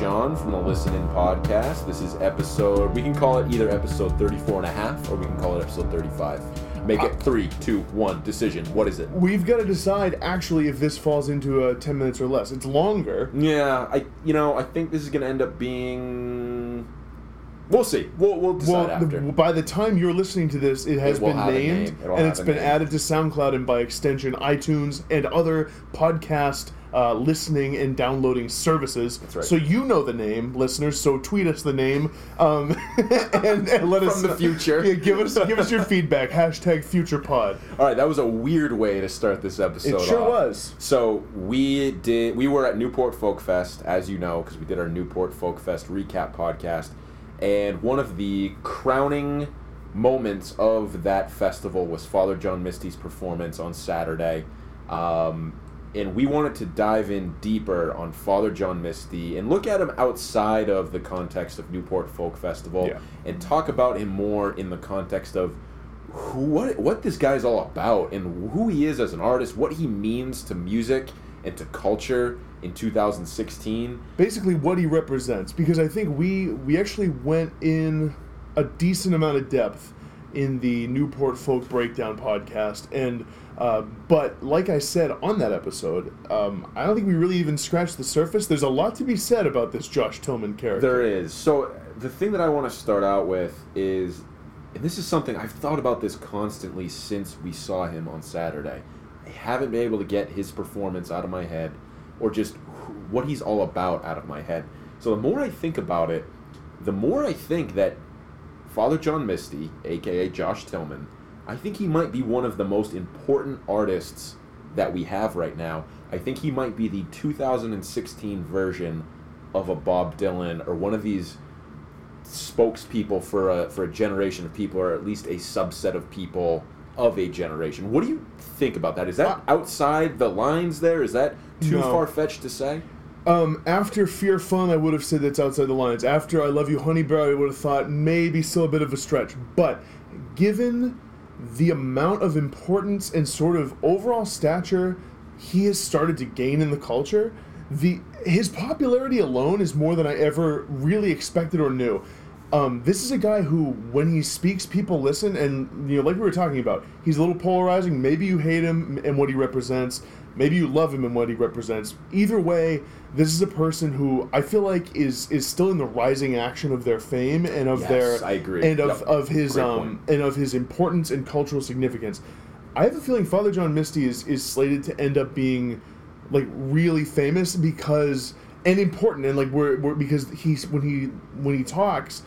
Sean from the Listen In podcast. This is episode, we can call it either episode 34 and a half or we can call it episode 35. Make it uh, three, two, one, decision. What is it? We've got to decide actually if this falls into a 10 minutes or less. It's longer. Yeah, I, you know, I think this is going to end up being. We'll see. We'll, we'll decide Well, after. the, by the time you're listening to this, it has It been named name. And it's been name. added to SoundCloud and by extension iTunes and other podcast uh, listening and downloading services. That's right. So you know the name, listeners. So tweet us the name um, and, and let us From the future. Yeah, give us give us your feedback. Hashtag future pod. All right, that was a weird way to start this episode. It sure off. was. So we did. We were at Newport Folk Fest, as you know, because we did our Newport Folk Fest recap podcast, and one of the crowning moments of that festival was Father John Misty's performance on Saturday. Um, and we wanted to dive in deeper on Father John Misty and look at him outside of the context of Newport Folk Festival Yeah. and talk about him more in the context of who what what this guy's all about and who he is as an artist, what he means to music and to culture in 2016. basically what he represents because I think we we actually went in a decent amount of depth in the Newport Folk Breakdown podcast and uh, but like I said on that episode, um, I don't think we really even scratched the surface. There's a lot to be said about this Josh Tillman character. There is. So the thing that I want to start out with is and this is something I've thought about this constantly since we saw him on Saturday. I haven't been able to get his performance out of my head or just what he's all about out of my head. So the more I think about it, the more I think that Father John Misty, aka Josh Tillman, I think he might be one of the most important artists that we have right now. I think he might be the 2016 version of a Bob Dylan or one of these spokespeople for a for a generation of people or at least a subset of people of a generation. What do you think about that? Is that uh, outside the lines there? Is that too No. far fetched to say? Um, after Fear Fun, I would have said that's outside the lines. After I Love You, Honey Bear, I would have thought maybe still a bit of a stretch. But given the amount of importance and sort of overall stature he has started to gain in the culture, the his popularity alone is more than I ever really expected or knew. Um, this is a guy who, when he speaks, people listen, and you know, like we were talking about, he's a little polarizing. Maybe you hate him and what he represents. Maybe you love him and what he represents. Either way, this is a person who I feel like is is still in the rising action of their fame and of Yes, their I agree. and of, Yep. of his Great um point. and of his importance and cultural significance. I have a feeling Father John Misty is is slated to end up being like really famous because and important and like we're, we're because he's when he when he talks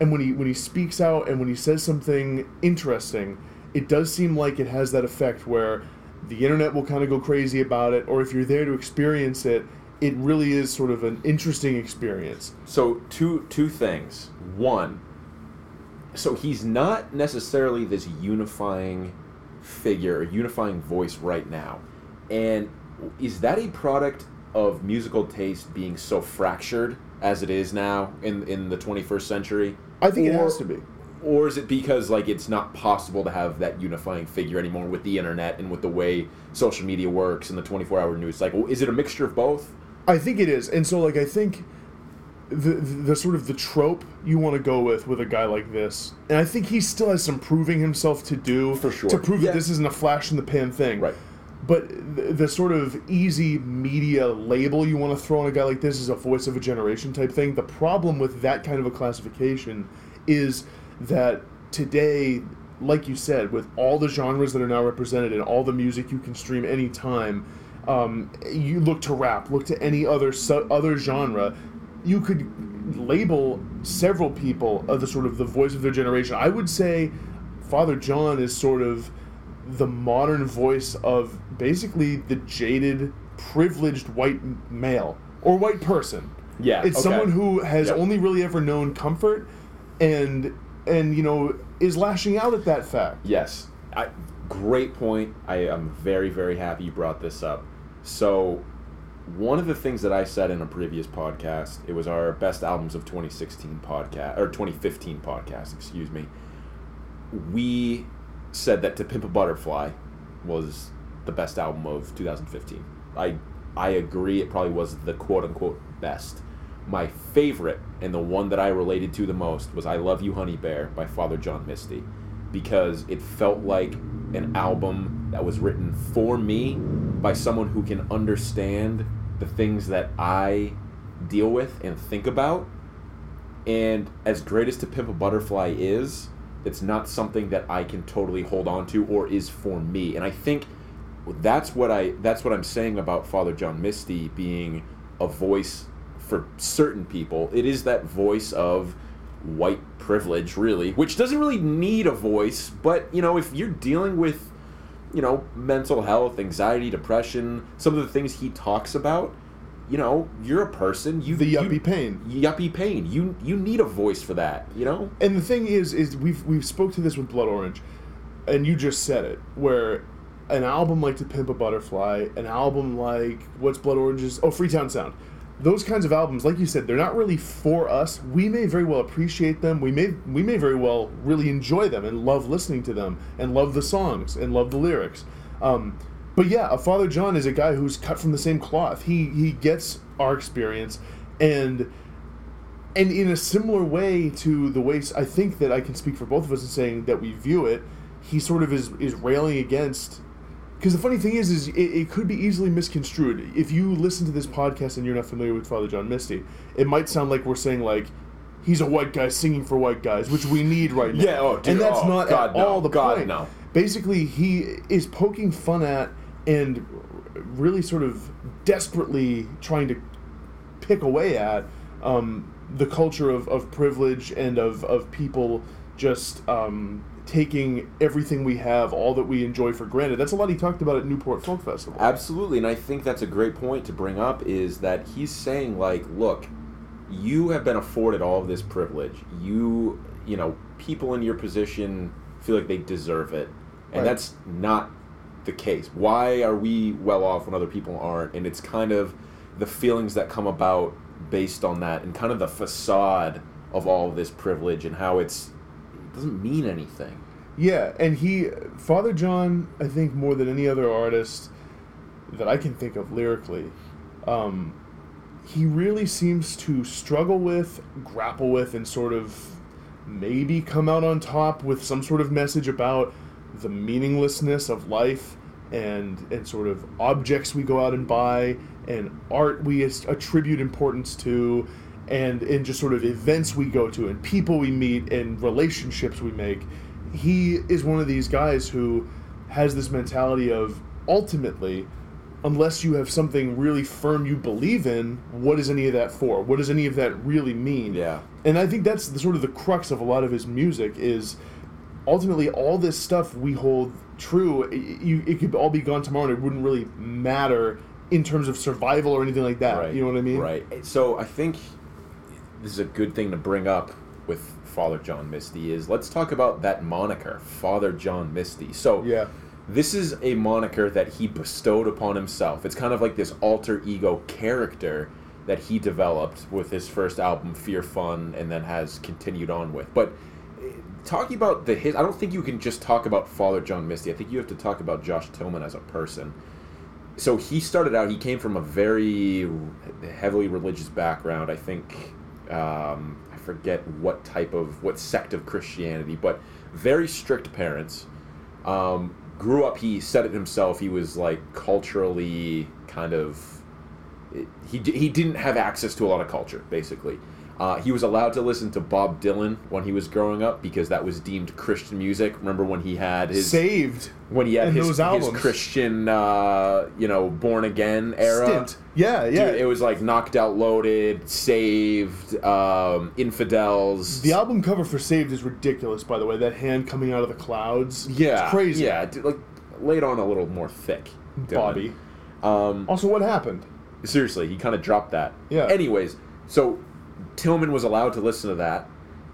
and when he when he speaks out and when he says something interesting, it does seem like it has that effect where the internet will kind of go crazy about it, or if you're there to experience it, it really is sort of an interesting experience. So two two things. One, so he's not necessarily this unifying figure, or unifying voice right now. And is that a product of musical taste being so fractured as it is now in in the 21st century? I think it has to be. Or is it because like it's not possible to have that unifying figure anymore with the internet and with the way social media works and the 24-hour news cycle? Is it a mixture of both? I think it is, and so like I think the, the the sort of the trope you want to go with with a guy like this, and I think he still has some proving himself to do For sure. to prove Yeah. that this isn't a flash in the pan thing. Right. But the, the sort of easy media label you want to throw on a guy like this is a voice of a generation type thing. The problem with that kind of a classification is that today, like you said, with all the genres that are now represented and all the music you can stream anytime, um, you look to rap, look to any other su- other genre, you could label several people of the sort of the voice of their generation. I would say Father John is sort of the modern voice of basically the jaded, privileged white male or white person. Yeah, it's okay. someone who has Yep. only really ever known comfort, and and you know is lashing out at that fact. Yes. I, great point. I am very, very happy you brought this up. So, one of the things that I said in a previous podcast, it was our best albums of 2016 podcast, or 2015 podcast, excuse me. We said that To Pimp a Butterfly was the best album of 2015. I I agree it probably was the quote unquote best. My favorite and the one that I related to the most was I Love You Honey Bear by Father John Misty because it felt like an album that was written for me by someone who can understand the things that I deal with and think about. And as great as To Pimp a Butterfly is, it's not something that I can totally hold on to or is for me. And I think that's what I that's what I'm saying about Father John Misty being a voice for certain people. It is that voice of white privilege really, which doesn't really need a voice, but you know, if you're dealing with you know, mental health, anxiety, depression, some of the things he talks about, you know, you're a person. You the yuppie you, pain. Yuppie pain. You you need a voice for that. You know. And the thing is, is we've we've spoke to this with Blood Orange, and you just said it, where an album like To Pimp a Butterfly, an album like what's Blood Orange's oh Freetown Sound, those kinds of albums, like you said, they're not really for us. We may very well appreciate them. We may we may very well really enjoy them and love listening to them and love the songs and love the lyrics. Um, but yeah, a Father John is a guy who's cut from the same cloth. He he gets our experience, and and in a similar way to the way I think that I can speak for both of us in saying that we view it, he sort of is is railing against. Because the funny thing is, is it, it could be easily misconstrued. If you listen to this podcast and you're not familiar with Father John Misty, it might sound like we're saying like he's a white guy singing for white guys, which we need right now. Yeah, oh, dude, and that's oh, not God, at no. all the God, point. no. Basically, he is poking fun at and really sort of desperately trying to pick away at um, the culture of, of privilege and of, of people just um, taking everything we have, all that we enjoy for granted. That's a lot he talked about at Newport Folk Festival. Absolutely, and I think that's a great point to bring up is that he's saying like, look, you have been afforded all of this privilege. You, you know, people in your position feel like they deserve it. And Right. that's not the case. Why are we well off when other people aren't? And it's kind of the feelings that come about based on that and kind of the facade of all of this privilege and how it's it doesn't mean anything. Yeah, and he, Father John, I think more than any other artist that I can think of lyrically, um, he really seems to struggle with, grapple with, and sort of maybe come out on top with some sort of message about the meaninglessness of life and and sort of objects we go out and buy and art we attribute importance to and in just sort of events we go to and people we meet and relationships we make he is one of these guys who has this mentality of ultimately unless you have something really firm you believe in what is any of that for what does any of that really mean Yeah. and i think that's the sort of the crux of a lot of his music is ultimately all this stuff we hold true it, you, it could all be gone tomorrow and it wouldn't really matter in terms of survival or anything like that Right. you know what i mean Right. So I think this is a good thing to bring up with Father John Misty is let's talk about that moniker, Father John Misty. So yeah this is a moniker that he bestowed upon himself. It's kind of like this alter ego character that he developed with his first album, Fear Fun, and then has continued on with. But eh, talking about the his, I don't think you can just talk about Father John Misty. I think you have to talk about Josh Tillman as a person. So he started out. He came from a very heavily religious background. I think um, I forget what type of what sect of Christianity, but very strict parents. Um, grew up. He said it himself. He was like culturally kind of. He, he didn't have access to a lot of culture, basically. Uh, he was allowed to listen to Bob Dylan when he was growing up because that was deemed Christian music. Remember when he had his saved when he had his, his. Christian, uh, you know, born again era. stint yeah yeah Dude, it was like knocked out, loaded, saved, um, infidels. the album cover for saved is ridiculous by the way that hand coming out of the clouds yeah, it's crazy Yeah, dude, like laid on a little more thick. Dylan. bobby Um, also what happened seriously, he kind of dropped that. Yeah. Anyways, so Tillman was allowed to listen to that.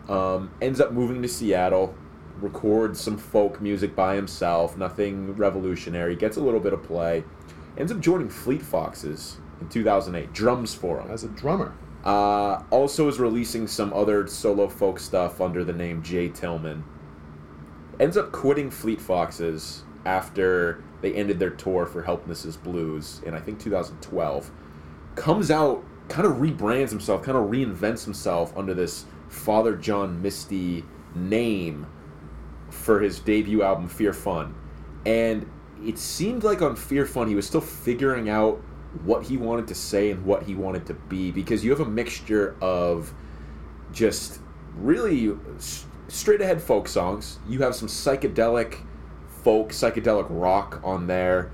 Um, ends up moving to Seattle, records some folk music by himself, nothing revolutionary. Gets a little bit of play. Ends up joining Fleet Foxes in 2008. Drums for him. as a drummer Uh, also is releasing some other solo folk stuff under the name J. Tillman. Ends up quitting Fleet Foxes after they ended their tour for Helplessness Blues in I think 2012. Comes out kind of rebrands himself, kind of reinvents himself under this Father John Misty name for his debut album Fear Fun. And it seemed like on Fear Fun he was still figuring out what he wanted to say and what he wanted to be because you have a mixture of just really straight ahead folk songs. You have some psychedelic folk, psychedelic rock on there.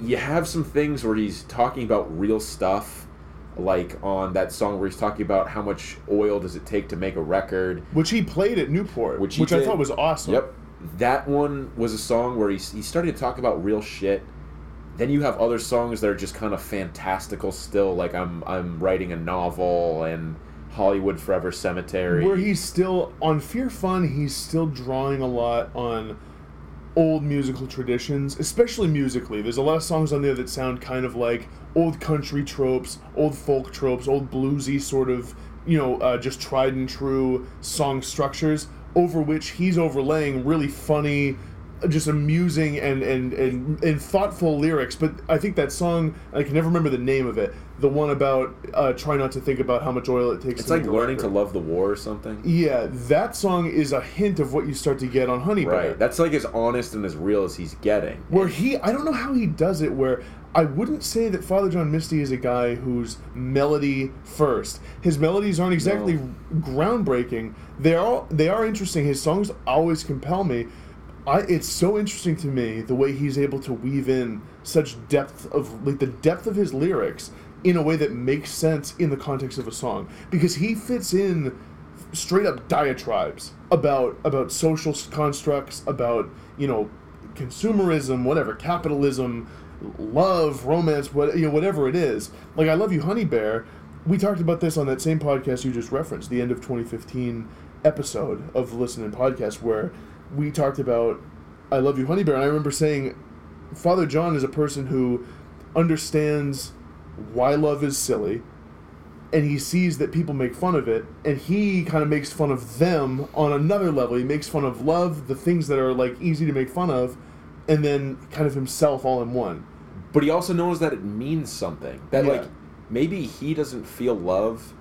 You have some things where he's talking about real stuff, like on that song where he's talking about how much oil does it take to make a record. which he played at Newport, Which which, he I thought was awesome. Yep. That one was a song where he, he started to talk about real shit. Then you have other songs that are just kind of fantastical still, like I'm I'm writing a novel and Hollywood Forever Cemetery. Where he's still on Fear Fun, he's still drawing a lot on old musical traditions, especially musically. There's a lot of songs on there that sound kind of like old country tropes, old folk tropes, old bluesy sort of, you know, uh, just tried and true song structures, over which he's overlaying really funny, just amusing and, and, and, and thoughtful lyrics. But I think that song, I can never remember the name of it, the one about uh, try not to think about how much oil it takes it's to like learning to love the war or something. Yeah, that song is a hint of what you start to get on Honey Bear. Right. That's like as honest and as real as he's getting. where he, I don't know how he does it. Where I wouldn't say that Father John Misty is a guy who's melody first. His melodies aren't exactly groundbreaking. They are they are interesting. His songs always compel me. I, it's so interesting to me the way he's able to weave in such depth of like the depth of his lyrics in a way that makes sense in the context of a song. Because he fits in straight up diatribes about about social constructs about you know consumerism whatever capitalism love romance what you know whatever it is. Like i love you honey bear we talked about this on that same podcast you just referenced the end of 2015 episode of the Listen In podcast where we talked about i love you honey bear and i remember saying father john is a person who understands why love is silly and he sees that people make fun of it and he kind of makes fun of them on another level he makes fun of love the things that are like easy to make fun of and then kind of himself all in one But he also knows that it means something. That Yeah. like maybe he doesn't feel love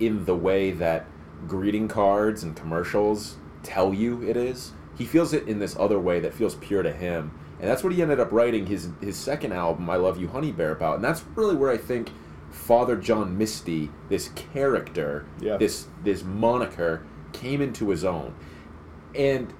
in the way that greeting cards and commercials tell you it is. He feels it in this other way that feels pure to him. And that's what he ended up writing his his second album, I Love You Honey Bear about. And that's really where I think Father John Misty, this character, Yeah. this this moniker came into his own. And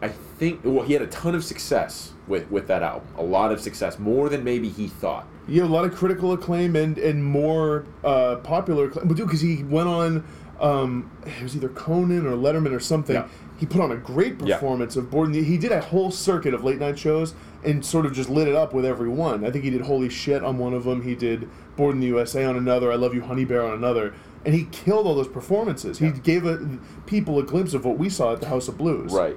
I think well he had a ton of success with with that album. A lot of success, more than maybe he thought. yeah a lot of critical acclaim and and more uh, popular acclaim but dude because he went on um, it was either conan or letterman or something. Yeah. he put on a great Yeah. performance of Bored in. he did a whole circuit of late night shows and sort of just lit it up with every one. I think he did holy shit on one of them. He did Bored in the usa on another. I love you honey bear on another. And he killed all those performances. He gave a, people a glimpse of what we saw at the house of blues. Right.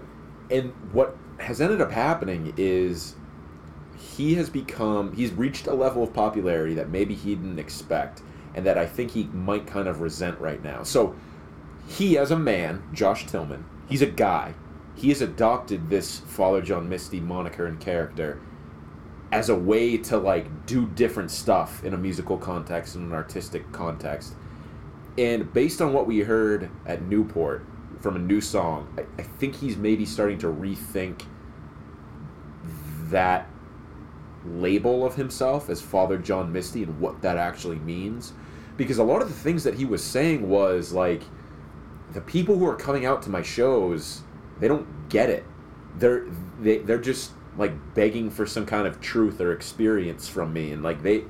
And what has ended up happening is he has become he's reached a level of popularity that maybe he didn't expect and that I think he might kind of resent right now. So he as a man, Josh Tillman, he's a guy. He has adopted this Father John Misty moniker and character as a way to like do different stuff in a musical context and an artistic context. And based on what we heard at Newport from a new song, I, I think he's maybe starting to rethink that label of himself as Father John Misty and what that actually means. Because a lot of the things that he was saying was like, the people who are coming out to my shows, they don't get it. They're they, they're just like begging for some kind of truth or experience from me, and like they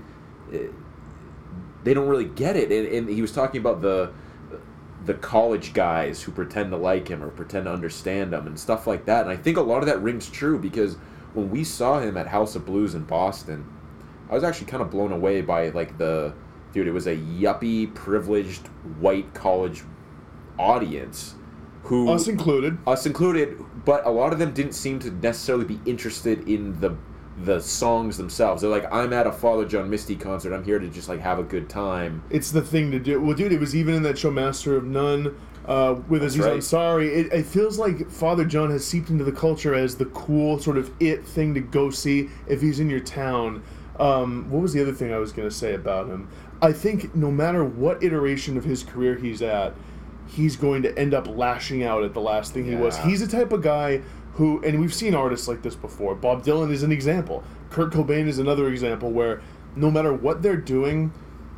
eh, they don't really get it. And, and he was talking about the the college guys who pretend to like him or pretend to understand him and stuff like that. And I think a lot of that rings true because when we saw him at House of Blues in Boston, I was actually kind of blown away by like the dude. It was a yuppie, privileged white college audience who us included us included, but a lot of them didn't seem to necessarily be interested in the the songs themselves. They're like, I'm at a Father John Misty concert. I'm here to just like have a good time. It's the thing to do. Well, dude, it was even in that show Master of None uh, with That's Aziz right. Ansari. It, it feels like Father John has seeped into the culture as the cool sort of it thing to go see if he's in your town. Um, what was the other thing I was going to say about him? I think no matter what iteration of his career he's at, he's going to end up lashing out at the last thing he was. He's the type of guy who, and we've seen artists like this before. Bob Dylan is an example. Kurt Cobain is another example where no matter what they're doing,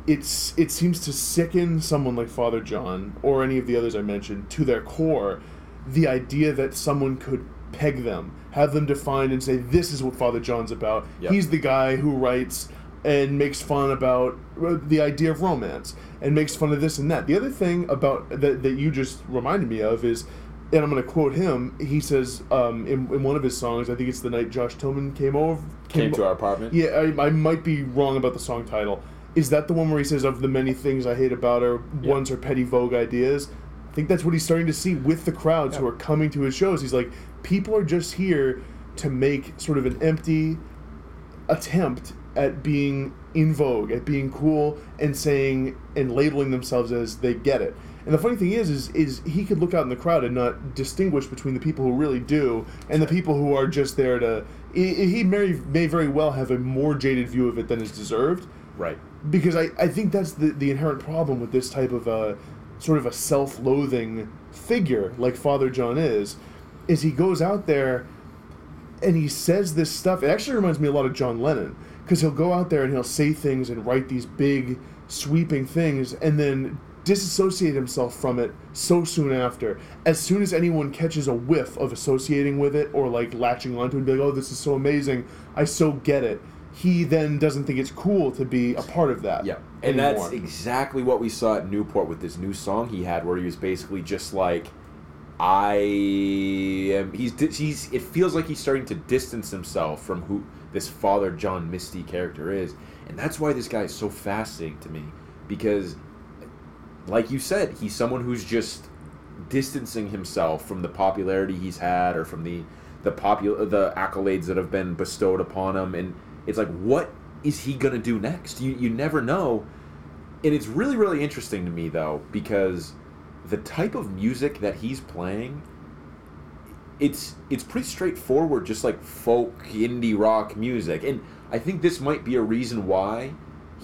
it's it seems to sicken someone like Father John or any of the others I mentioned to their core. The idea that someone could peg them, have them defined, and say this is what Father John's about. Yep. He's the guy who writes and makes fun about uh, the idea of romance and makes fun of this and that. The other thing about that, that you just reminded me of is, and I'm going to quote him. He says um, in, in one of his songs, I think it's the night Josh Tillman came over, Came to our apartment. Yeah, I, I might be wrong about the song title. Is that the one where he says, "Of the many things I hate about her, Yeah. ones are petty vogue ideas"? I think that's what he's starting to see with the crowds who are coming to his shows. He's like, people are just here to make sort of an empty attempt at being in vogue, at being cool, and saying and labeling themselves as they get it. And the funny thing is, is, is he could look out in the crowd and not distinguish between the people who really do and the people who are just there to. He may, may very well have a more jaded view of it than is deserved, Right. because I, I think that's the, the inherent problem with this type of a sort of a self-loathing figure like Father John is, is he goes out there and he says this stuff. It actually reminds me a lot of John Lennon because he'll go out there and he'll say things and write these big, sweeping things and then disassociate himself from it so soon after. As soon as anyone catches a whiff of associating with it or like latching onto it and be like, oh, this is so amazing, I so get it. He then doesn't think it's cool to be a part of that. Yeah, and anymore. that's exactly what we saw at Newport with this new song he had, where he was basically just like, I am. He's he's. It feels like he's starting to distance himself from who this Father John Misty character is, and that's why this guy is so fascinating to me, because, like you said, he's someone who's just distancing himself from the popularity he's had or from the the popular the accolades that have been bestowed upon him and it's like what is he gonna do next you you never know and it's really really interesting to me though because the type of music that he's playing it's it's pretty straightforward just like folk indie rock music. And i think this might be a reason why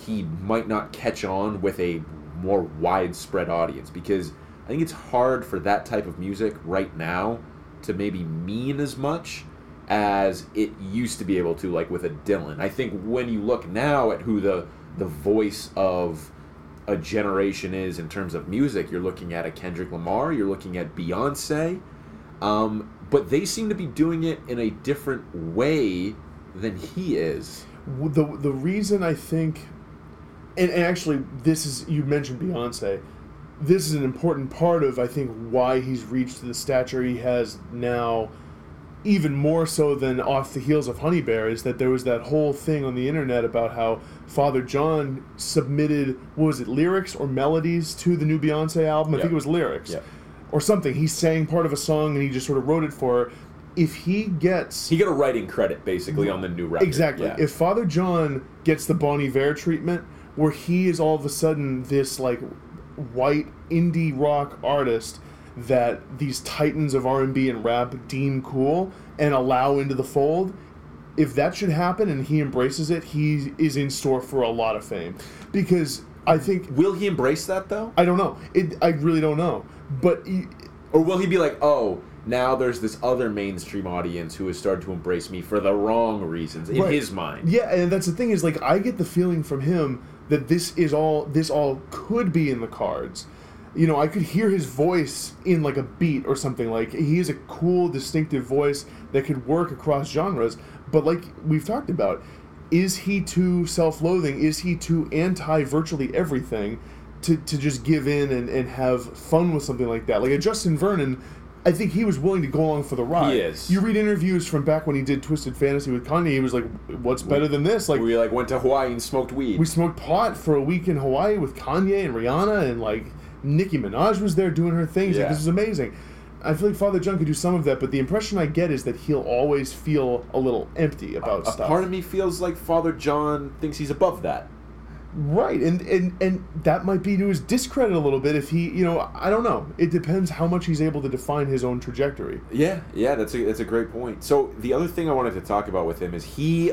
he might not catch on with a more widespread audience because i think it's hard for that type of music right now to maybe mean as much as it used to be able to like with a dylan. I think when you look now at who the the voice of a generation is in terms of music. You're looking at a Kendrick Lamar, you're looking at Beyonce, um, but they seem to be doing it in a different way than he is. The the reason I think, and, and actually this is you mentioned Beyonce, this is an important part of I think why he's reached the stature he has now, even more so than off the heels of Honey Bear is that there was that whole thing on the internet about how Father John submitted what was it lyrics or melodies to the new Beyonce album I Yeah. think it was lyrics. Yeah. Or something. He sang part of a song and he just sort of wrote it for her. If he gets He got a writing credit basically on the new record. Exactly. Yeah. If Father John gets the Bon Iver treatment, where he is all of a sudden this like white indie rock artist that these titans of R&B and rap deem cool and allow into the fold, if that should happen and he embraces it, he is in store for a lot of fame. Because I think will he embrace that though, I don't know. It I really don't know. But he, or will he be like, oh? Now there's this other mainstream audience who has started to embrace me for the wrong reasons in Right. his mind. Yeah, and that's the thing is like I get the feeling from him that this is all this all could be in the cards. You know, I could hear his voice in like a beat or something like he has a cool distinctive voice that could work across genres, but like we've talked about, is he too self-loathing? Is he too anti virtually everything to, to just give in and, and have fun with something like that? Like a Justin Vernon I think he was willing to go along for the ride. Yes. You read interviews from back when he did Twisted Fantasy with Kanye. He was like, "What's better than this?" Like, we like went to Hawaii and smoked weed. we smoked pot for a week in Hawaii with Kanye and Rihanna, and like Nicki Minaj was there doing her things. He's like, this is amazing. I feel like Father John could do some of that, but the impression I get is that he'll always feel a little empty about a stuff. part of me feels like Father John thinks he's above that. right, and, and and that might be to his discredit a little bit if he, you know, I don't know. It depends how much he's able to define his own trajectory. Yeah, yeah, that's a that's a great point. So the other thing I wanted to talk about with him is he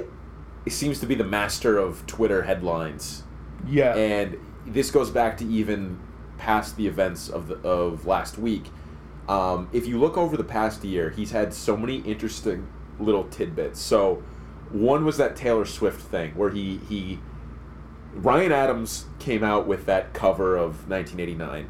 seems to be the master of Twitter headlines. Yeah. And this goes back to even past the events of the, of last week. Um, if you look over the past year, he's had so many interesting little tidbits. So, one was that Taylor Swift thing where he he Ryan Adams came out with that cover of 1989.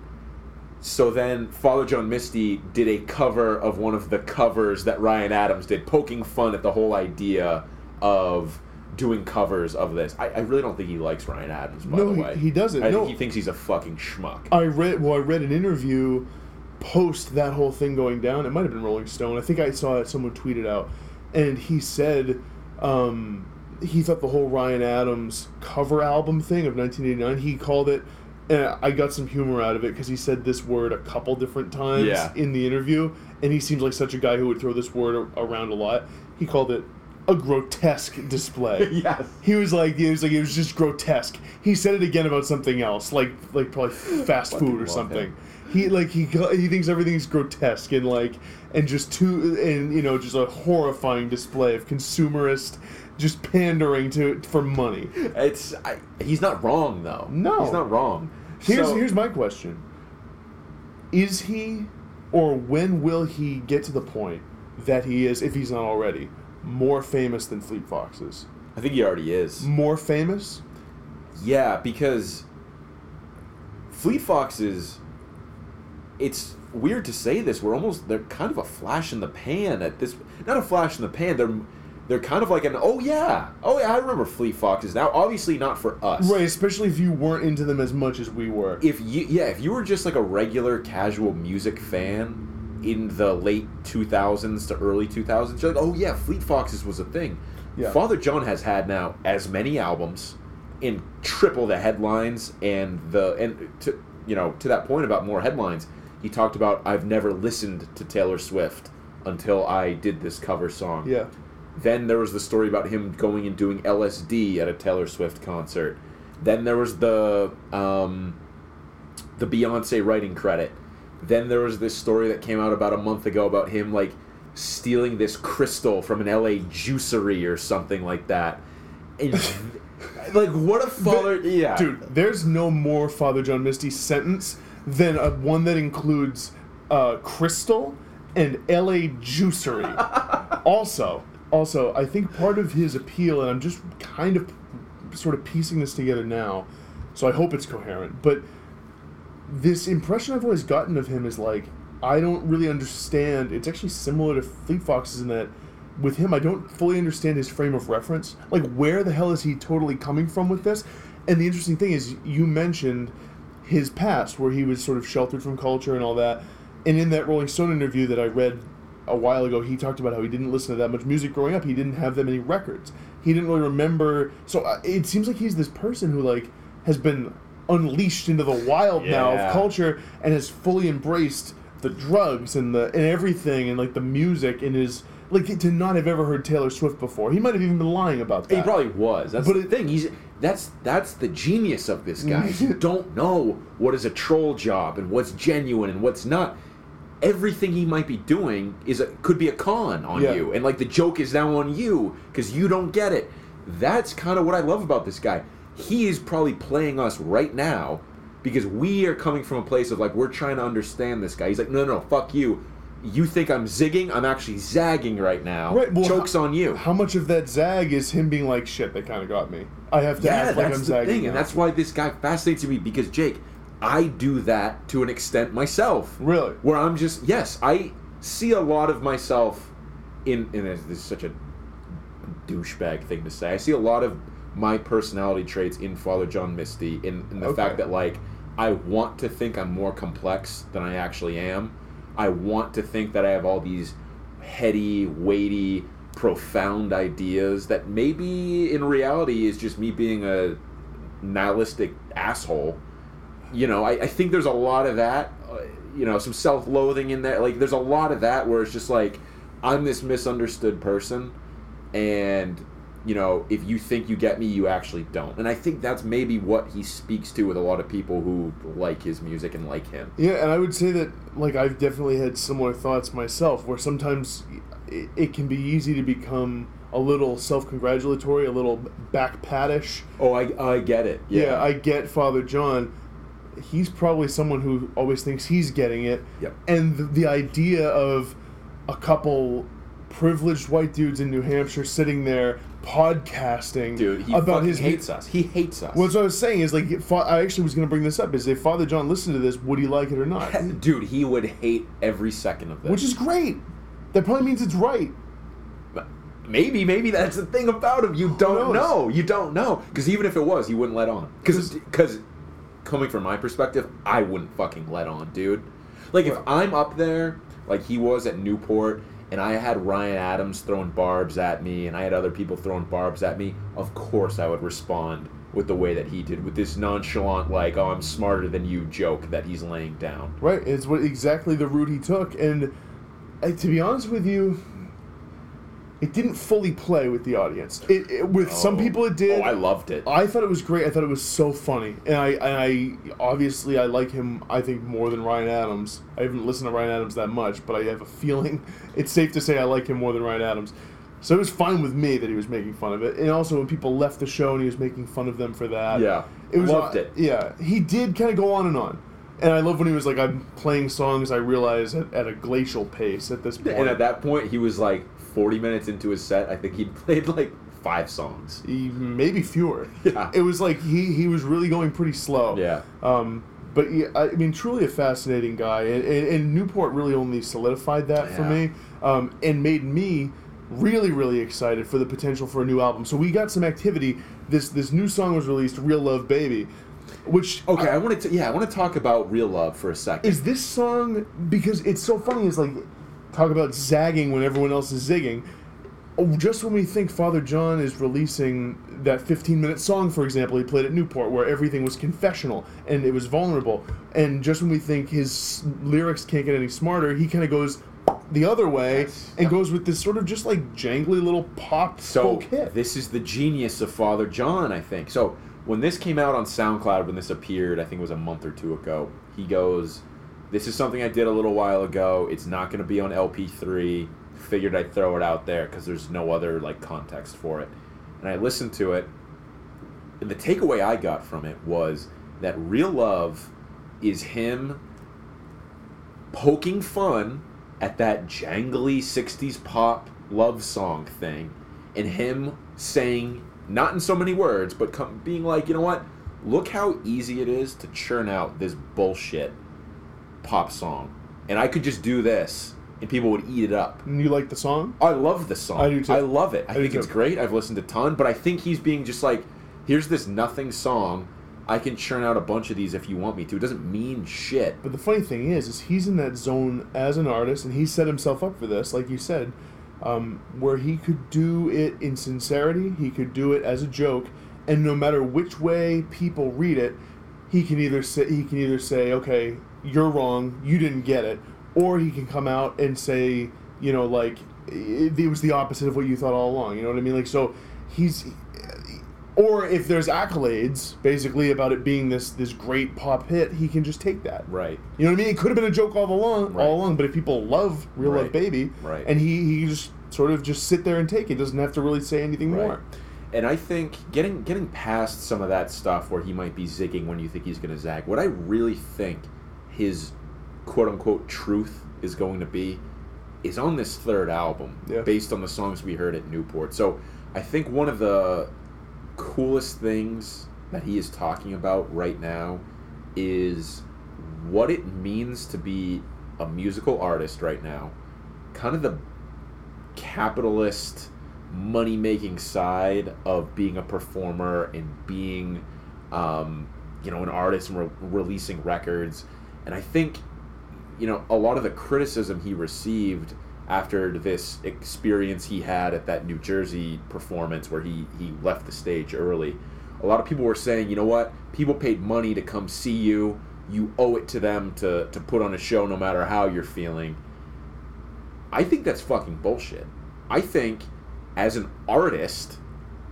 So then Father John Misty did a cover of one of the covers that Ryan Adams did, poking fun at the whole idea of doing covers of this. I, I really don't think he likes Ryan Adams, by No, the he- way. he doesn't. I No. think he thinks he's a fucking schmuck. I read well. I read an interview post that whole thing going down. It might have been Rolling Stone. I think I saw it. Someone tweeted out, and he said um, he thought the whole Ryan Adams cover album thing of 1989. He called it. And I got some humor out of it because he said this word a couple different times Yeah. in the interview, and he seems like such a guy who would throw this word around a lot. He called it a grotesque display. yes. He was like, he was like, it was just grotesque. He said it again about something else, like like probably fast food or something. him. He like he he thinks everything's grotesque and like and just too and you know just a horrifying display of consumerist, just pandering to for money. It's I, he's not wrong though. No. he's not wrong. Here's So- here's my question: Is he, or when will he get to the point that he is, if he's not already, more famous than Fleet Foxes? I think he already is. More famous? Yeah, because Fleet Foxes. It's weird to say this. We're almost they're kind of a flash in the pan at this. Not a flash in the pan. They're they're kind of like an oh yeah oh yeah I remember Fleet Foxes now. Obviously not for us. Right, especially if you weren't into them as much as we were. If you yeah if you were just like a regular casual music fan in the late 2000s to early 2000s you're like oh yeah Fleet Foxes was a thing. Yeah. Father John has had now as many albums in triple the headlines and the and to you know to that point about more headlines he talked about I've never listened to Taylor Swift until I did this cover song. Yeah. Then there was the story about him going and doing LSD at a Taylor Swift concert. Then there was the um, the Beyonce writing credit. Then there was this story that came out about a month ago about him like stealing this crystal from an LA juicery or something like that. And, like what a father! Yeah, Dude, there's no more Father John Misty sentence than a one that includes uh, Crystal and L.A. Juicery. also, also, I think part of his appeal, and I'm just kind of sort of piecing this together now, so I hope it's coherent, but this impression I've always gotten of him is like, I don't really understand. It's actually similar to Fleet Foxes in that with him, I don't fully understand his frame of reference. Like, where the hell is he totally coming from with this? And the interesting thing is, you mentioned his past, where he was sort of sheltered from culture and all that. And in that Rolling Stone interview that I read a while ago, he talked about how he didn't listen to that much music growing up. He didn't have that many records. He didn't really remember. So uh, it seems like he's this person who like has been unleashed into the wild now of culture and has fully embraced the drugs and the and everything and like the music and his like to not have ever heard Taylor Swift before. He might have even been lying about that. He probably was. That's But the it- thing. He's that's that's the genius of this guy. you don't know what is a troll job and what's genuine and what's not. Everything he might be doing is a, could be a con on Yeah. you, and like the joke is now on you because you don't get it. That's kind of what I love about this guy. He is probably playing us right now because we are coming from a place of like we're trying to understand this guy. He's like, no, no, no, fuck you. You think I'm zigging? I'm actually zagging right now. Right, well, Joke's on you. How much of that zag is him being like, "Shit, they kind of got me. I have to Yeah, act like I'm the zagging." thing, and that's why this guy fascinates me because Jake, I do that to an extent myself. really. Where I'm just yes, I see a lot of myself in in this, this is such a douchebag thing to say. I see a lot of my personality traits in Father John Misty in, in the Okay. fact that like I want to think I'm more complex than I actually am. I want to think that I have all these heady, weighty, profound ideas that maybe in reality is just me being a nihilistic asshole. You know, I, I think there's a lot of that. Uh, you know, some self-loathing in there. Like, there's a lot of that where it's just like I'm this misunderstood person, and you know, if you think you get me, you actually don't. And I think that's maybe what he speaks to with a lot of people who like his music and like him. Yeah, and I would say that like I've definitely had similar thoughts myself, where sometimes it, it can be easy to become a little self-congratulatory, a little backpatish. Oh, I, I get it. Yeah. Yeah, I get Father John. He's probably someone who always thinks he's getting it. Yep. And the, the idea of a couple privileged white dudes in New Hampshire sitting there podcasting dude, he about his hates us. He hates us. Well, what I was saying is like, fa- I actually was going to bring this up. Is if Father John listened to this, would he like it or not? dude, he would hate every second of this. Which is great. That probably means it's right. maybe, maybe that's the thing about him. You don't know. You don't know. Because even if it was, he wouldn't let on. Because, because, coming from my perspective, I wouldn't fucking let on, dude. Like if I'm up there, like he was at Newport, and I had Ryan Adams throwing barbs at me, and I had other people throwing barbs at me. Of course, I would respond with the way that he did, with this nonchalant, like, "Oh, I'm smarter than you" joke that he's laying down. Right. It's what exactly the route he took, and uh, to be honest with you, it didn't fully play with the audience. It, it with some Oh. people it did. Oh, I loved it. I thought it was great. I thought it was so funny, and I, and I obviously I like him. I think more than Ryan Adams. I haven't listened to Ryan Adams that much, but I have a feeling it's safe to say I like him more than Ryan Adams. So it was fine with me that he was making fun of it, and also when people left the show and he was making fun of them for that. Yeah. it was Loved it. Yeah, he did kind of go on and on, and I love when he was like, "I'm playing songs I realize at, at a glacial pace at this point." And at that point, he was like 40 minutes into his set. I think he'd played like five songs. Maybe fewer. Yeah. It was like he he was really going pretty slow. Yeah. Um, but yeah, I mean, truly a fascinating guy, and, and, and Newport really only solidified that for me, um, and made me really really excited for the potential for a new album. So we got some activity. This this new song was released, "Real Love Baby," which Okay, I wanted to yeah, I want to talk about real love for a second. is this song because it's so funny. Is like talk about zagging when everyone else is zigging. Oh, Just when we think Father John is releasing that 15 minute song, for example, he played at Newport, where everything was confessional and it was vulnerable, and just when we think his lyrics can't get any smarter, he kind of goes the other way Yes. and goes with this sort of just like jangly little pop so hit. this is the genius of Father John, I think. So when this came out on SoundCloud, when this appeared, I think it was a month or two ago, he goes, "This is something I did a little while ago. It's not going to be on LP3. Figured I'd throw it out there because there's no other like context for it." And I listened to it, and the takeaway I got from it was that real love is him poking fun at that jangly 60s pop love song thing and him saying not in so many words but being like you know what look how easy it is to churn out this bullshit pop song and i could just do this and people would eat it up And you like the song? I love the song. I do too. I love it. I, do think it's great. I've listened a ton, but I think he's being just like, here's this nothing song. I can churn out a bunch of these if you want me to. It doesn't mean shit. But the funny thing is, is he's in that zone as an artist, and he set himself up for this, like you said, um, where he could do it in sincerity, he could do it as a joke, and no matter which way people read it, he can either say he can either say, okay, you're wrong, you didn't get it, or he can come out and say, you know, like it, it was the opposite of what you thought all along. You know what I mean? Like so, he's or if there's accolades basically about it being this this great pop hit, he can just take that. Right. You know what I mean? It could have been a joke all along, Right. all along. But if people love Real Right. Love Baby, Right. and he he just sort of just sit there and take it, doesn't have to really say anything Right. more. And I think getting getting past some of that stuff where he might be zigging when you think he's going to zag, what I really think his quote unquote truth is going to be is on this third album Yeah. based on the songs we heard at Newport. So I think one of the coolest things that he is talking about right now is what it means to be a musical artist right now. Kind of the capitalist money making side of being a performer and being um, you know an artist and re- releasing records. And i think you know a lot of the criticism he received after this experience he had at that new jersey performance where he he left the stage early a lot of people were saying you know what? People paid money to come see you. You owe it to them to to put on a show no matter how you're feeling. I think that's fucking bullshit. I think as an artist,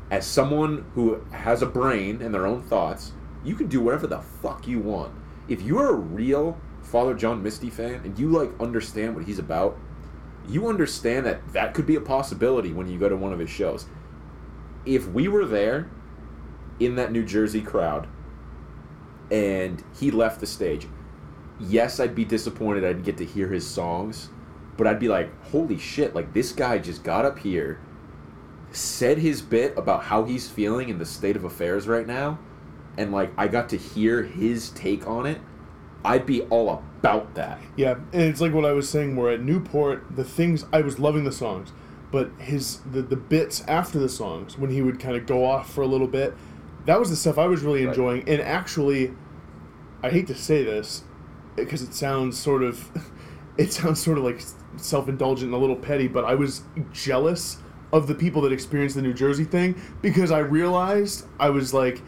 as someone who has a brain and their own thoughts, you can do whatever the fuck you want. If you're a real Father John Misty fan and you like understand what he's about, you understand that that could be a possibility when you go to one of his shows. If we were there in that New Jersey crowd and he left the stage, yes, I'd be disappointed I didn't get to hear his songs, but I'd be like, holy shit, like this guy just got up here, said his bit about how he's feeling in the state of affairs right now, and like I got to hear his take on it. I'd be all about that. Yeah, and it's like what I was saying. Where at Newport, the things I was loving the songs, but his the the bits after the songs when he would kind of go off for a little bit, that was the stuff I was really Right. enjoying. And actually, I hate to say this because it sounds sort of, it sounds sort of like self indulgent and a little petty, but I was jealous of the people that experienced the New Jersey thing because I realized I was like.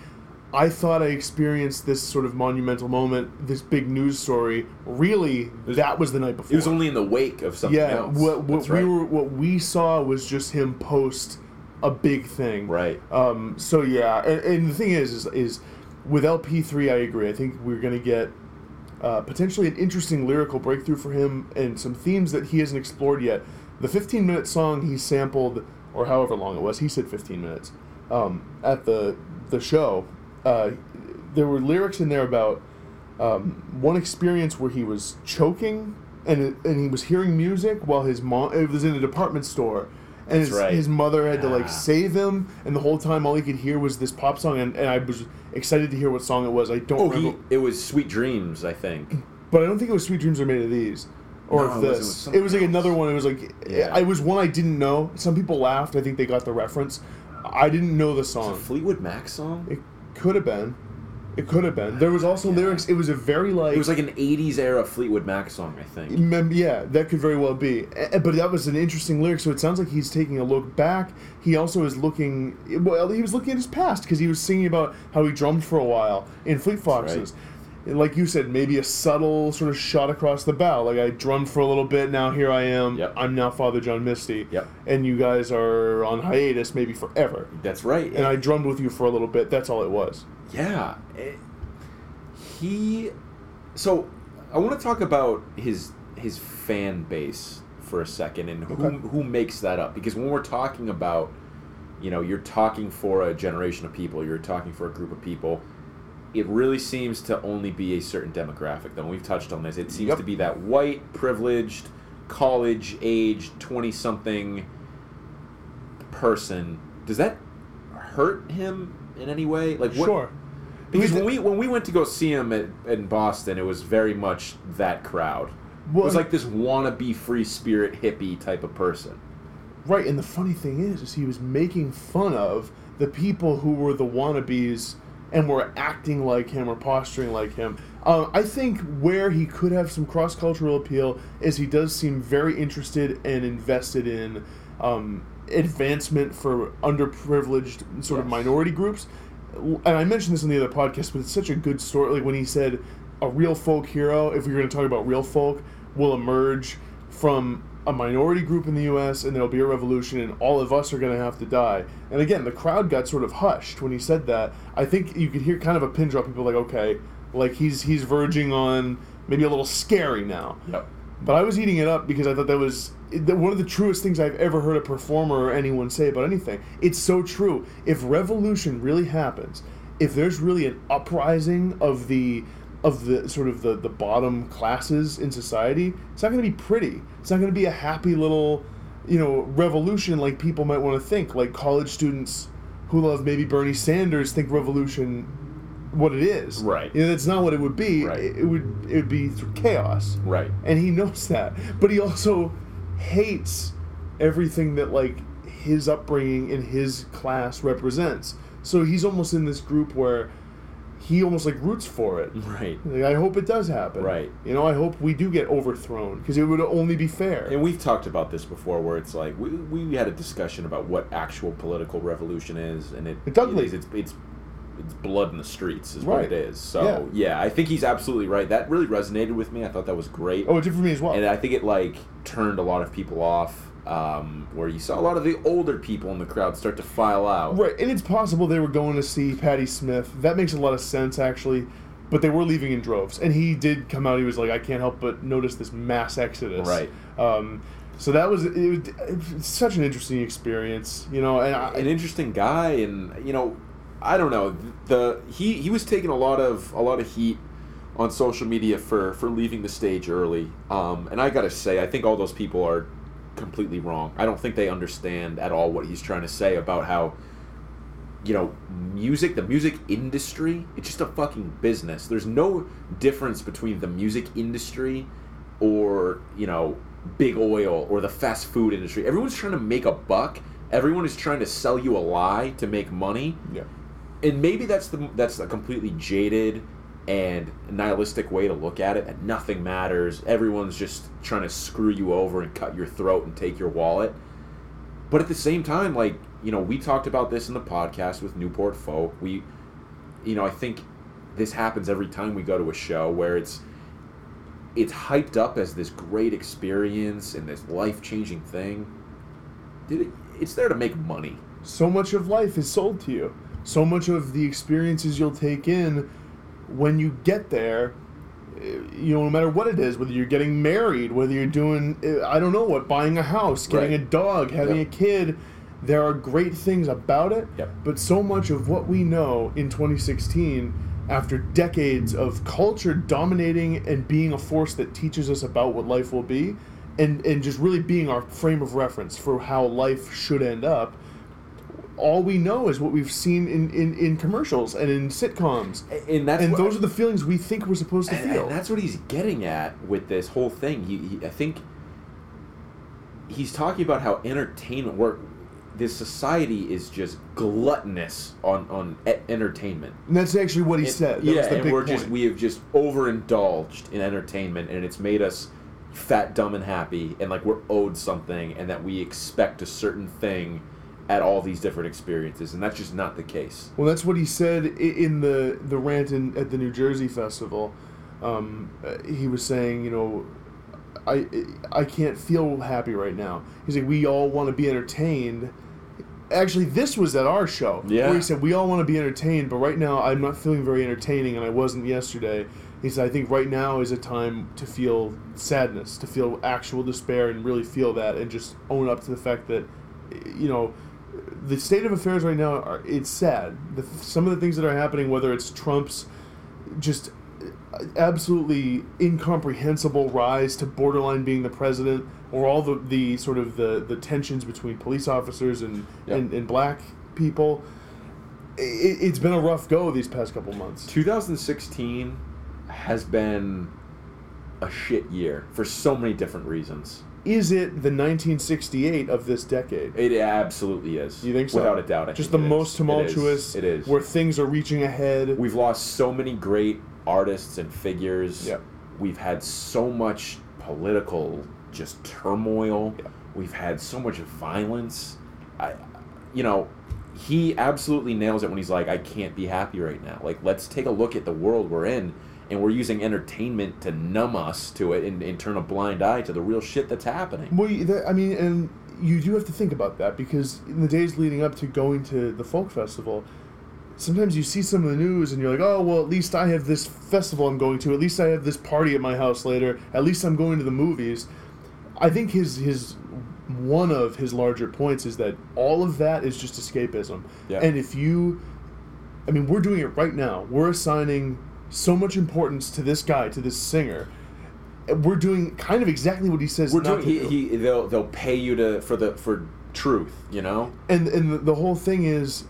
I thought I experienced this sort of monumental moment, this big news story. Really, that was the night before. It was only in the wake of something yeah. else. What, what we right. were, what we saw was just him post a big thing. Right. Um. So yeah, and, and the thing is, is, is with LP three, I agree. I think we're gonna get uh, potentially an interesting lyrical breakthrough for him and some themes that he hasn't explored yet. The 15 minute song he sampled, or however long it was, he said 15 minutes, um, at the the show. Uh, there were lyrics in there about um, one experience where he was choking and it, and he was hearing music while his mom it was in a department store and his, right. his mother had to like save him and the whole time all he could hear was this pop song and, and I was excited to hear what song it was I don't Oh, remember he, it was Sweet Dreams, I think. but I don't think it was Sweet Dreams Are Made of These or No, if it. It was this. It was like else. another one. It was like Yeah. I was one I didn't know. Some people laughed. I think they got the reference. I didn't know the it song. a Fleetwood Mac song? It could have been. It could have been. There was also lyrics. It was a very like. It was like an 80s era Fleetwood Mac song, I think. Mem- yeah, that could very well be. But that was an interesting lyric. So it sounds like he's taking a look back. He also is looking. Well, he was looking at his past because he was singing about how he drummed for a while in Fleet Foxes. And Like you said, maybe a subtle sort of shot across the bow. Like I drummed for a little bit. Now here I am. Yep. I'm now Father John Misty. Yep. And you guys are on hiatus, maybe forever. That's right. And I drummed with you for a little bit. That's all it was. Yeah. it- he so I want to talk about his his fan base for a second and who Okay. who makes that up because when we're talking about you know, you're talking for a generation of people, you're talking for a group of people. It really seems to only be a certain demographic. Though we've touched on this, it seems Yep. to be that white, privileged, college age, twenty something person. Does that hurt him in any way? Like what, Sure. because Because when we when we went to go see him at, in Boston, it was very much that crowd. Well, it was like this wannabe free spirit hippie type of person. Right, and the funny thing is, is he was making fun of the people who were the wannabes and were acting like him or posturing like him. Um, I think where he could have some cross cultural appeal is he does seem very interested and invested in um, advancement for underprivileged sort of minority groups. And I mentioned this in the other podcast, but it's such a good story. Like when he said, "A real folk hero," if we're going to talk about real folk, will emerge from a minority group in the U.S. and there'll be a revolution, and all of us are going to have to die. And again, the crowd got sort of hushed when he said that. I think you could hear kind of a pin drop. People like, okay, like he's he's verging on maybe a little scary now. Yep. But I was eating it up because I thought that was one of the truest things I've ever heard a performer or anyone say about anything. It's so true. If revolution really happens, if there's really an uprising of the of the sort of the, the bottom classes in society, it's not going to be pretty. It's not going to be a happy little, you know, revolution like people might want to think. Like college students who love maybe Bernie Sanders think revolution what it is. Right. You know, that's not what it would be. Right. It, it would it would be through chaos Right. and he knows that but he also hates everything that like his upbringing in his class represents so he's almost in this group where he almost like roots for it Right. like, i hope it does happen Right. you know i hope we do get overthrown because it would only be fair And we've talked about this before, where it's like we, we had a discussion about what actual political revolution is, and it, It's ugly. it is, it's, it's it's blood in the streets is Right. what it is. So yeah. I think he's absolutely right. That really resonated with me. I thought that was great. oh it did for me as well and I think it like turned a lot of people off. Um, where you saw a lot of the older people in the crowd start to file out. Right, and it's possible they were going to see Patti Smith. That makes a lot of sense, actually. But they were leaving in droves, and he did come out. He was like, "I can't help but notice this mass exodus." Right. Um, so that was it, was it was such an interesting experience, you know. And I, an interesting guy, and you know, I don't know the he he was taking a lot of a lot of heat on social media for for leaving the stage early. Um, and I gotta say, I think all those people are completely wrong. I don't think they understand at all what he's trying to say about how you know, music, the music industry, it's just a fucking business. There's no difference between the music industry or, you know, big oil or the fast food industry. Everyone's trying to make a buck. Everyone is trying to sell you a lie to make money. yeah. And maybe that's the that's a completely jaded and nihilistic way to look at it and nothing matters. Everyone's just trying to screw you over and cut your throat and take your wallet. But at the same time, like, you know, we talked about this in the podcast with Newport Folk. We, you know, I think this happens every time we go to a show where it's it's hyped up as this great experience and this life changing thing. Dude, it- it's there to make money. so much of life is sold to you. So much of the experiences you'll take in when you get there, eh, you know, no matter what it is, whether you're getting married, whether you're doing, eh, I don't know what, buying a house, getting Right. a dog, having Yep. a kid, there are great things about it. Yep. But so much of what we know in 2016, after decades of culture dominating and being a force that teaches us about what life will be, and, and just really being our frame of reference for how life should end up, all we know is what we've seen in, in, in commercials and in sitcoms. And that's and what- those are the feelings we think we're supposed to and, feel. and that's what he's getting at with this whole thing. He, he I think he's talking about how entertainment work. This society is just gluttonous on on e- entertainment. And that's actually what he And- said. That yeah, and big we're point. just we have just overindulged in entertainment, and it's made us fat, dumb, and happy, and like we're owed something, and that we expect a certain thing at all these different experiences, and that's just not the case. Well, that's what he said in the the rant in, at the New Jersey festival. Um, uh, he was saying, you know, I I can't feel happy right now. He's like, we all want to be entertained. Actually, this was at our show Yeah. where he said we all want to be entertained, but right now I'm not feeling very entertaining, and I wasn't yesterday. He said, I think right now is a time to feel sadness, to feel actual despair, and really feel that, and just own up to the fact that, you know, the state of affairs right now are it's sad. The, some of the things that are happening, whether it's Trump's just absolutely incomprehensible rise to borderline being the president, or all the, the sort of the, the tensions between police officers and, Yep. and, and black people. It, it's been a rough go these past couple months. 2016 has been a shit year for so many different reasons. Is it the 1968 of this decade? It absolutely is. You think so? Without a doubt. I Just the most is. tumultuous. It is. It is. Where things are reaching ahead. We've lost so many great artists and figures. Yep. We've had so much political just turmoil. Yep. We've had so much violence. I, you know, he absolutely nails it when he's like, "I can't be happy right now." Like, let's take a look at the world we're in, and we're using entertainment to numb us to it and, and turn a blind eye to the real shit that's happening. Well, that, I mean, and you do have to think about that because in the days leading up to going to the folk festival, sometimes you see some of the news and you're like, oh, well, at least I have this festival I'm going to. At least I have this party at my house later. At least I'm going to the movies. I think his his one of his larger points is that all of that is just escapism. Yeah. And if you, I mean, we're doing it right now. We're assigning so much importance to this guy, to this singer. We're doing kind of exactly what he says. We're doing. He, do. he they'll they'll pay you to for the for truth. You know. and and the- whole thing is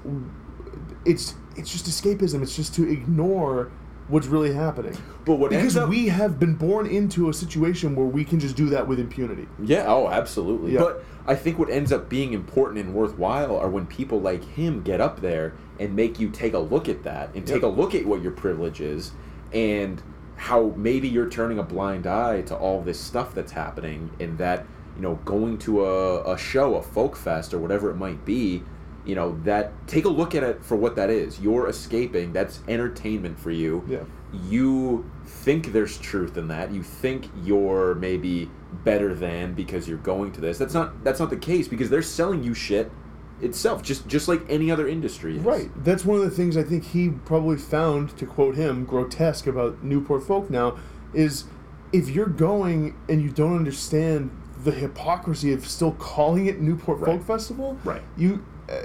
it's it's just escapism it's just to ignore what's really happening But what ends because up- we have been born into a situation where we can just do that with impunity Yeah, oh, absolutely. Yeah. But I think what ends up being important and worthwhile are when people like him get up there and make you take a look at that and take Yep. a look at what your privilege is and how maybe you're turning a blind eye to all this stuff that's happening and that, you know, going to a, a show, a folk fest or whatever it might be, you know, that take a look at it for what that is. You're escaping, that's entertainment for you yeah you think there's truth in that. You think you're maybe better than because you're going to this. That's not that's not the case because they're selling you shit itself, just just like any other industry. Is. Right. That's one of the things I think he probably found, to quote him, grotesque about Newport Folk now, is if you're going and you don't understand the hypocrisy of still calling it Newport Right. Folk Festival, Right. You, uh,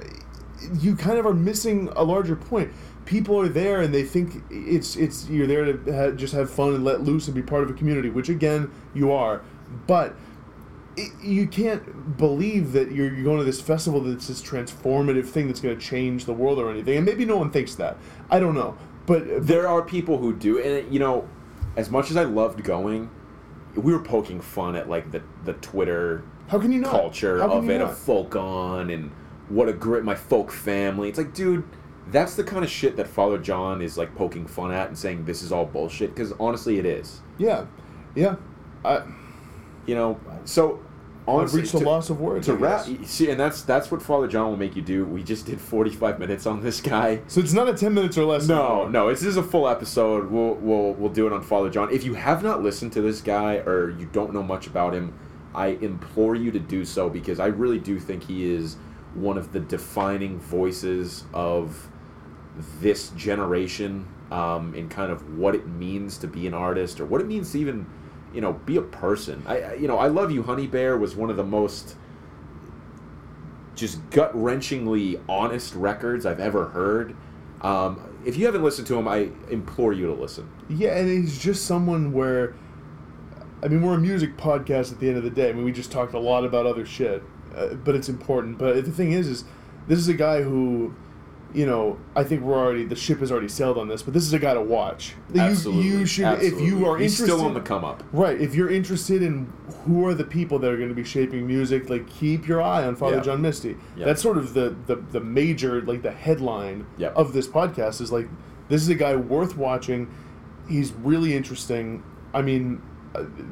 you kind of are missing a larger point. People are there and they think it's it's you're there to ha- just have fun and let loose and be part of a community, which again you are, but it, you can't believe that you're, you're going to this festival that's this transformative thing that's going to change the world or anything. And maybe no one thinks that. I don't know. But There are people who do, and you know, as much as I loved going, we were poking fun at like the the Twitter how can you not? culture can of you it, not? of folk on, and what a grit, my folk family. It's like, dude, that's the kind of shit that Father John is like poking fun at and saying this is all bullshit. Because honestly, it is. Yeah, yeah. I, You know, so I've honestly, reached to- loss of words. to wrap, see, and that's that's what Father John will make you do. We just did forty five minutes on this guy. So it's not a ten minutes or less. No, anymore. no, this is a full episode. We'll we'll we'll do it on Father John. If you have not listened to this guy or you don't know much about him, I implore you to do so because I really do think he is one of the defining voices of this generation um, in kind of what it means to be an artist or what it means to even you know be a person. I you know I love you, Honey Bear was one of the most just gut wrenchingly honest records I've ever heard. Um, if you haven't listened to him, I implore you to listen. Yeah, and he's just someone where, I mean, we're a music podcast at the end of the day. I mean, we just talked a lot about other shit, uh, but it's important. But the thing is, is this is a guy who, you know, I think we're already the ship has already sailed on this, but this is a guy to watch. Absolutely, you should if you are He's interested. still on the come up. Right, if you're interested in who are the people that are going to be shaping music, like keep your eye on Father Yeah. John Misty. Yeah. That's sort of the, the the major like the headline Yeah. of this podcast is like this is a guy worth watching. He's really interesting. I mean,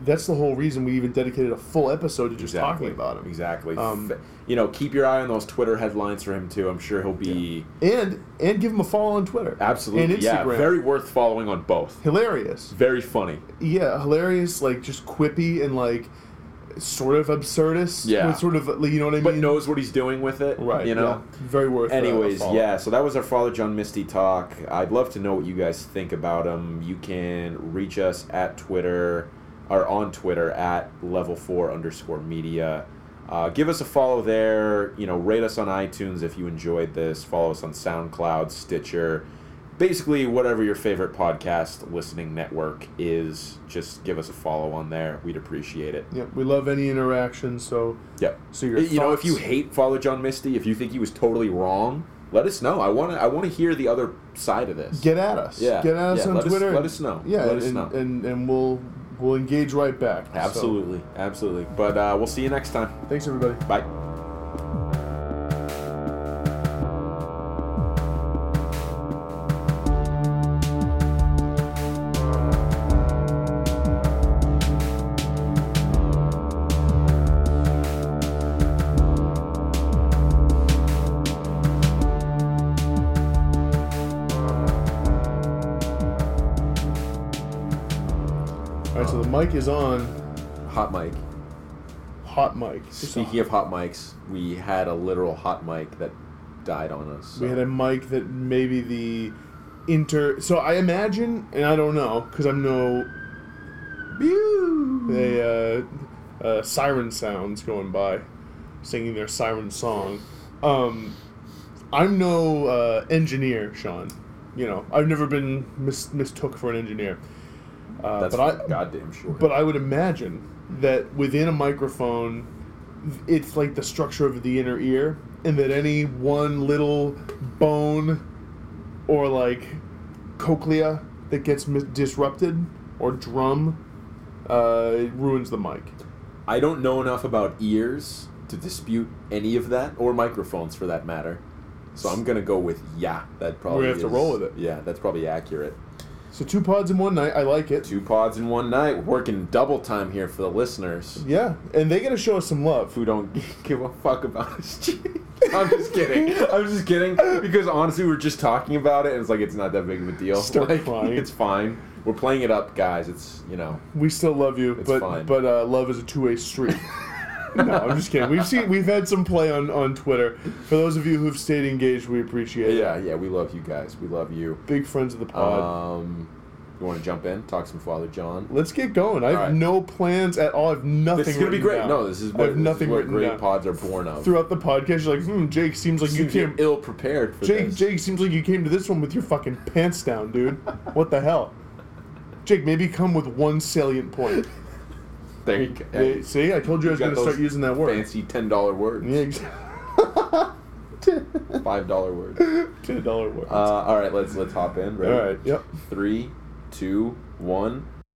that's the whole reason we even dedicated a full episode to just talking about him. Exactly. Um, you know, keep your eye on those Twitter headlines for him too. I'm sure he'll be And and give him a follow on Twitter. absolutely And yeah, Instagram. very worth following on both. hilarious. Very funny. Yeah, hilarious, like just quippy and like sort of absurdist. Yeah. sort of you know what I mean. But knows what he's doing with it. Right. You know. yeah. very worth. uh, Anyways, yeah, so that was our Father John Misty talk. I'd love to know what you guys think about him. You can reach us at Twitter or on Twitter at level four underscore media. Uh, give us a follow there. You know, rate us on iTunes if you enjoyed this. Follow us on SoundCloud, Stitcher, basically whatever your favorite podcast listening network is. Just give us a follow on there. We'd appreciate it. Yeah, we love any interaction. So, Yep. so your you know, if you hate Father John Misty, if you think he was totally wrong, let us know. I want to. I want to hear the other side of this. get at us. Yeah, get at us yeah, on let us- Twitter. let us know. Yeah, Let us and, know. and and we'll we'll engage right back. So, absolutely, absolutely. But uh, we'll see you next time. thanks, everybody. Bye. Mic is on. Hot mic. Hot mic. It's Speaking of hot mics, we had a literal hot mic that died on us. We had a mic that maybe the inter. So I imagine, and I don't know because I'm no. They uh, uh, siren sounds going by, singing their siren song. Um, I'm no uh, engineer, Sean. You know, I've never been mis- mistook for an engineer. Uh, That's but I, goddamn sure. but I would imagine that within a microphone, it's like the structure of the inner ear, and that any one little bone or like cochlea that gets mis- disrupted or drum uh, it ruins the mic. I don't know enough about ears to dispute any of that, or microphones for that matter. So I'm gonna go with yeah. That probably we have to roll with it. Yeah, that's probably accurate. So two pods in one night. I like it. Two pods in one night. Working double time here for the listeners Yeah, and they got to show us some love. who don't give a fuck about us. I'm just kidding. I'm just kidding because honestly, we're just talking about it, and it's like it's not that big of a deal. Start like, crying. It's fine. We're playing it up, guys. It's you know. We still love you, It's but fine. but uh, love is a two way street. no, I'm just kidding. We've seen we've had some play on on Twitter. For those of you who've stayed engaged, we appreciate it. Yeah, yeah. We love you guys. We love you. Big friends of the pod. Um, you want to jump in? Talk some Father John. Let's get going. I have Alright. no plans at all. I have nothing. This is gonna be great. down. No, this is I have nothing what written great down. pods are born of. Throughout the podcast, you're like, hmm, Jake seems like you Seems came. ill prepared Jake, this. Jake seems like you came to this one with your fucking pants down, dude. What the hell? Jake, maybe come with one salient point. There you go. Hey, see, I told you I was going to start using that word. Fancy ten dollar words. Yeah, exactly. Five dollar word. Ten dollar words. Uh, all right, let's let's hop in. Ready? all right. Yep. Three, two, one.